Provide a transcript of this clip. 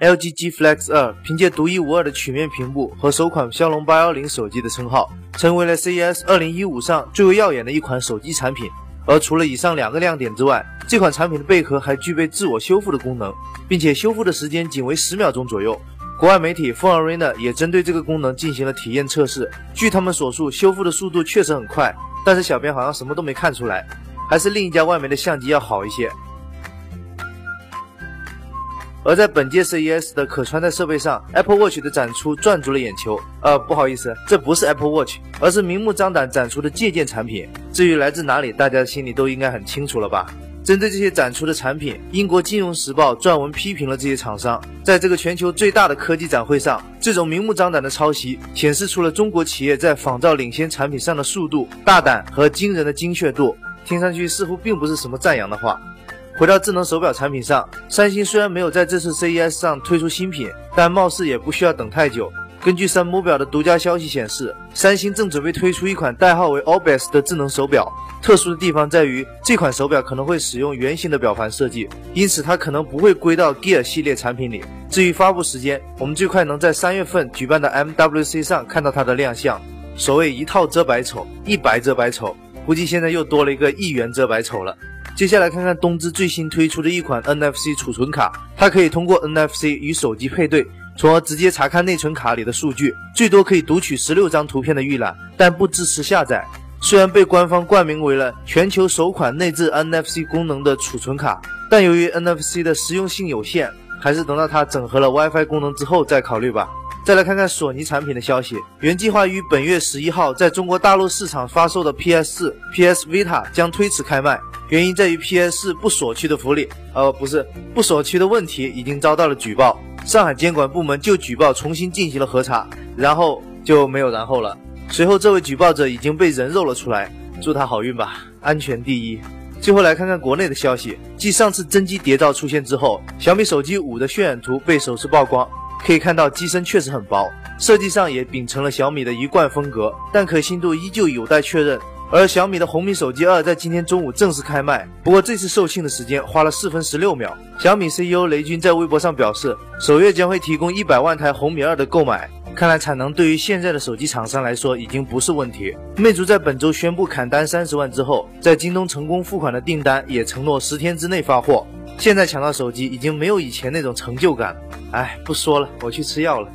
LG G Flex 2凭借独一无二的曲面屏幕和首款骁龙八幺零手机的称号，成为了 CES 二零一五上最为耀眼的一款手机产品。而除了以上两个亮点之外，这款产品的贝壳还具备自我修复的功能，并且修复的时间仅为十秒钟左右。国外媒体 Phone Arena 也针对这个功能进行了体验测试，据他们所述，修复的速度确实很快，但是小编好像什么都没看出来，还是另一家外媒的相机要好一些。而在本届 CES 的可穿戴设备上，Apple Watch 的展出赚足了眼球。呃，不好意思，这不是 Apple Watch，而是明目张胆展出的借鉴产品。至于来自哪里，大家心里都应该很清楚了吧？针对这些展出的产品，英国金融时报撰文批评了这些厂商。在这个全球最大的科技展会上，这种明目张胆的抄袭，显示出了中国企业在仿造领先产品上的速度、大胆和惊人的精确度。听上去似乎并不是什么赞扬的话。回到智能手表产品上，三星虽然没有在这次 CES 上推出新品，但貌似也不需要等太久。根据三毛表的独家消息显示，三星正准备推出一款代号为 Obis 的智能手表。特殊的地方在于，这款手表可能会使用圆形的表盘设计，因此它可能不会归到 Gear 系列产品里。至于发布时间，我们最快能在三月份举办的 MWC 上看到它的亮相。所谓一套遮百丑，一白遮百丑，估计现在又多了一个一元遮百丑了。接下来看看东芝最新推出的一款 NFC 储存卡，它可以通过 NFC 与手机配对，从而直接查看内存卡里的数据，最多可以读取十六张图片的预览，但不支持下载。虽然被官方冠名为了全球首款内置 NFC 功能的储存卡，但由于 NFC 的实用性有限，还是等到它整合了 WiFi 功能之后再考虑吧。再来看看索尼产品的消息，原计划于本月十一号在中国大陆市场发售的 PS4、PS Vita 将推迟开卖。原因在于 PS 四不锁区的福利，呃，不是不锁区的问题已经遭到了举报，上海监管部门就举报重新进行了核查，然后就没有然后了。随后这位举报者已经被人肉了出来，祝他好运吧，安全第一。最后来看看国内的消息，继上次真机谍照出现之后，小米手机五的渲染图被首次曝光，可以看到机身确实很薄，设计上也秉承了小米的一贯风格，但可信度依旧有待确认。而小米的红米手机二在今天中午正式开卖，不过这次售罄的时间花了四分十六秒。小米 CEO 雷军在微博上表示，首月将会提供一百万台红米二的购买。看来产能对于现在的手机厂商来说已经不是问题。魅族在本周宣布砍单三十万之后，在京东成功付款的订单也承诺十天之内发货。现在抢到手机已经没有以前那种成就感了。哎，不说了，我去吃药了。